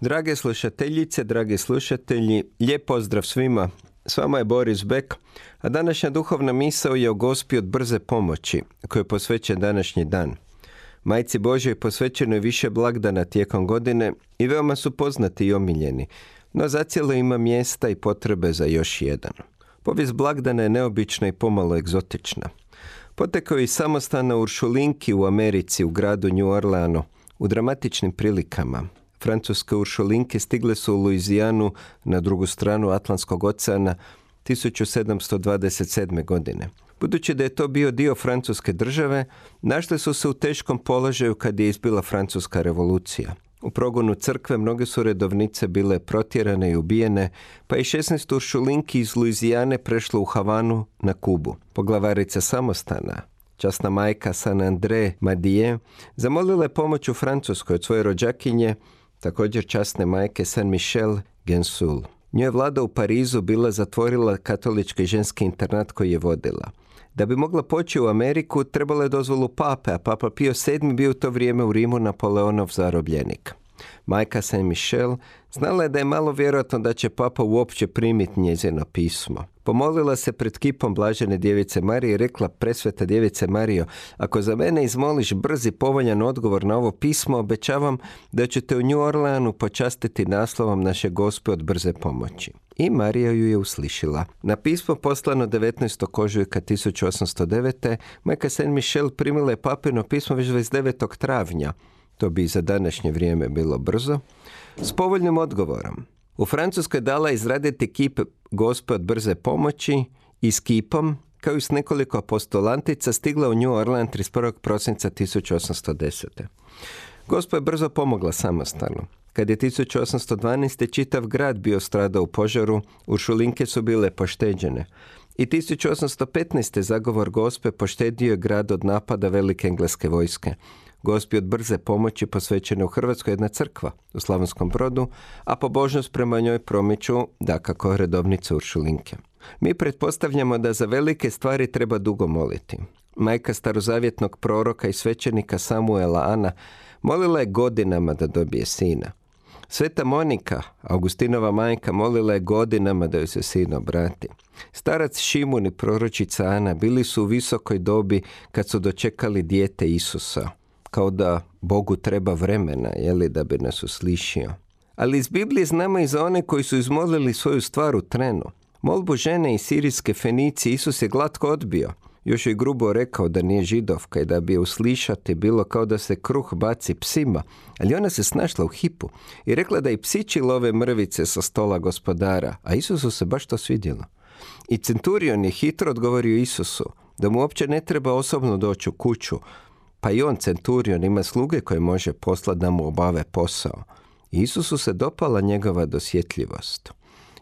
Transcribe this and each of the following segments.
Drage slušateljice, dragi slušatelji, lijep pozdrav svima. S vama je Boris Bek, a današnja duhovna misao je o gospi od brze pomoći, koji je posvećen današnji dan. Majci Božoj posvećeno je više blagdana tijekom godine i veoma su poznati i omiljeni, no zacijelo ima mjesta i potrebe za još jedan. Povijest blagdana je neobična i pomalo egzotična. Potekao je i samostana Uršulinki u Americi, u gradu New Orleanu, u dramatičnim prilikama, Francuske uršulinke stigle su u Luizijanu na drugu stranu Atlantskog oceana 1727. godine. Budući da je to bio dio francuske države, našle su se u teškom položaju kad je izbila francuska revolucija. U progonu crkve mnoge su redovnice bile protjerane i ubijene, pa je 16 uršulinki iz Luizijane prešlo u Havanu na Kubu. Poglavarica samostana, časna majka San André Madije, zamolila je pomoć u Francuskoj od svoje rođakinje također časne majke Saint Michel Gensul. Nju je vlada u Parizu bila zatvorila katolički ženski internat koji je vodila. Da bi mogla poći u Ameriku, trebala je dozvolu pape, a papa Pio VII bio u to vrijeme u Rimu Napoleonov zarobljenik. Majka Saint Michel znala je da je malo vjerojatno da će papa uopće primiti njezino pismo. Pomolila se pred kipom blažene djevice Marije i rekla presveta djevice Marijo, ako za mene izmoliš brzi povoljan odgovor na ovo pismo, obećavam da ćete u New Orleanu počastiti naslovom naše gospe od brze pomoći. I Marija ju je uslišila. Na pismo poslano 19. ožujka 1809. majka Saint Michel primila je papino pismo već 29. travnja to bi za današnje vrijeme bilo brzo, s povoljnim odgovorom. U Francuskoj dala izraditi kip gospe od brze pomoći i s kipom, kao i s nekoliko apostolantica, stigla u New Orleans 31. prosinca 1810. Gospa je brzo pomogla samostalno. Kad je 1812. čitav grad bio stradao u požaru, uršulinke su bile pošteđene. I 1815. zagovor gospe poštedio je grad od napada velike engleske vojske. Gospi od brze pomoći posvećene u Hrvatskoj jedna crkva u Slavonskom brodu, a pobožnost prema njoj promiču dakako redovnice Uršulinke. Mi pretpostavljamo da za velike stvari treba dugo moliti. Majka starozavjetnog proroka i svećenika Samuela Ana molila je godinama da dobije sina. Sveta Monika, Augustinova majka, molila je godinama da joj se sin obrati. Starac Šimun i proročica Ana bili su u visokoj dobi kad su dočekali dijete Isusa kao da Bogu treba vremena, jeli, da bi nas uslišio. Ali iz Biblije znamo i za one koji su izmolili svoju stvar u trenu. Molbu žene iz sirijske Fenici Isus je glatko odbio. Još je grubo rekao da nije židovka i da bi je uslišati bilo kao da se kruh baci psima, ali ona se snašla u hipu i rekla da i psići love mrvice sa stola gospodara, a Isusu se baš to svidjelo. I centurion je hitro odgovorio Isusu da mu uopće ne treba osobno doći u kuću, pa i on, centurion, ima sluge koje može poslati da mu obave posao. Isusu se dopala njegova dosjetljivost.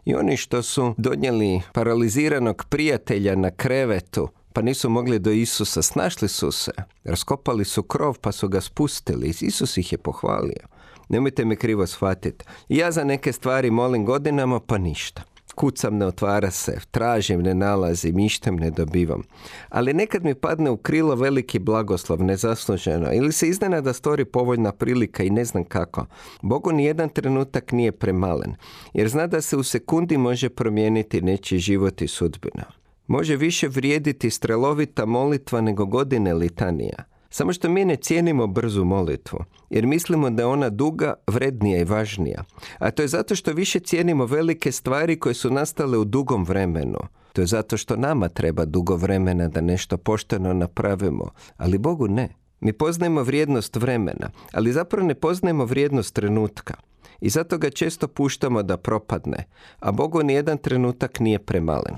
I oni što su donijeli paraliziranog prijatelja na krevetu, pa nisu mogli do Isusa, snašli su se, raskopali su krov pa su ga spustili. Isus ih je pohvalio. Nemojte me krivo shvatiti. Ja za neke stvari molim godinama, pa ništa kucam, ne otvara se, tražim, ne nalazim, ištem ne dobivam. Ali nekad mi padne u krilo veliki blagoslov, nezasluženo, ili se iznenada stori povoljna prilika i ne znam kako. Bogu ni jedan trenutak nije premalen, jer zna da se u sekundi može promijeniti nečiji život i sudbina. Može više vrijediti strelovita molitva nego godine litanija. Samo što mi ne cijenimo brzu molitvu, jer mislimo da je ona duga, vrednija i važnija. A to je zato što više cijenimo velike stvari koje su nastale u dugom vremenu. To je zato što nama treba dugo vremena da nešto pošteno napravimo, ali Bogu ne. Mi poznajemo vrijednost vremena, ali zapravo ne poznajemo vrijednost trenutka. I zato ga često puštamo da propadne, a Bogu nijedan trenutak nije premalen.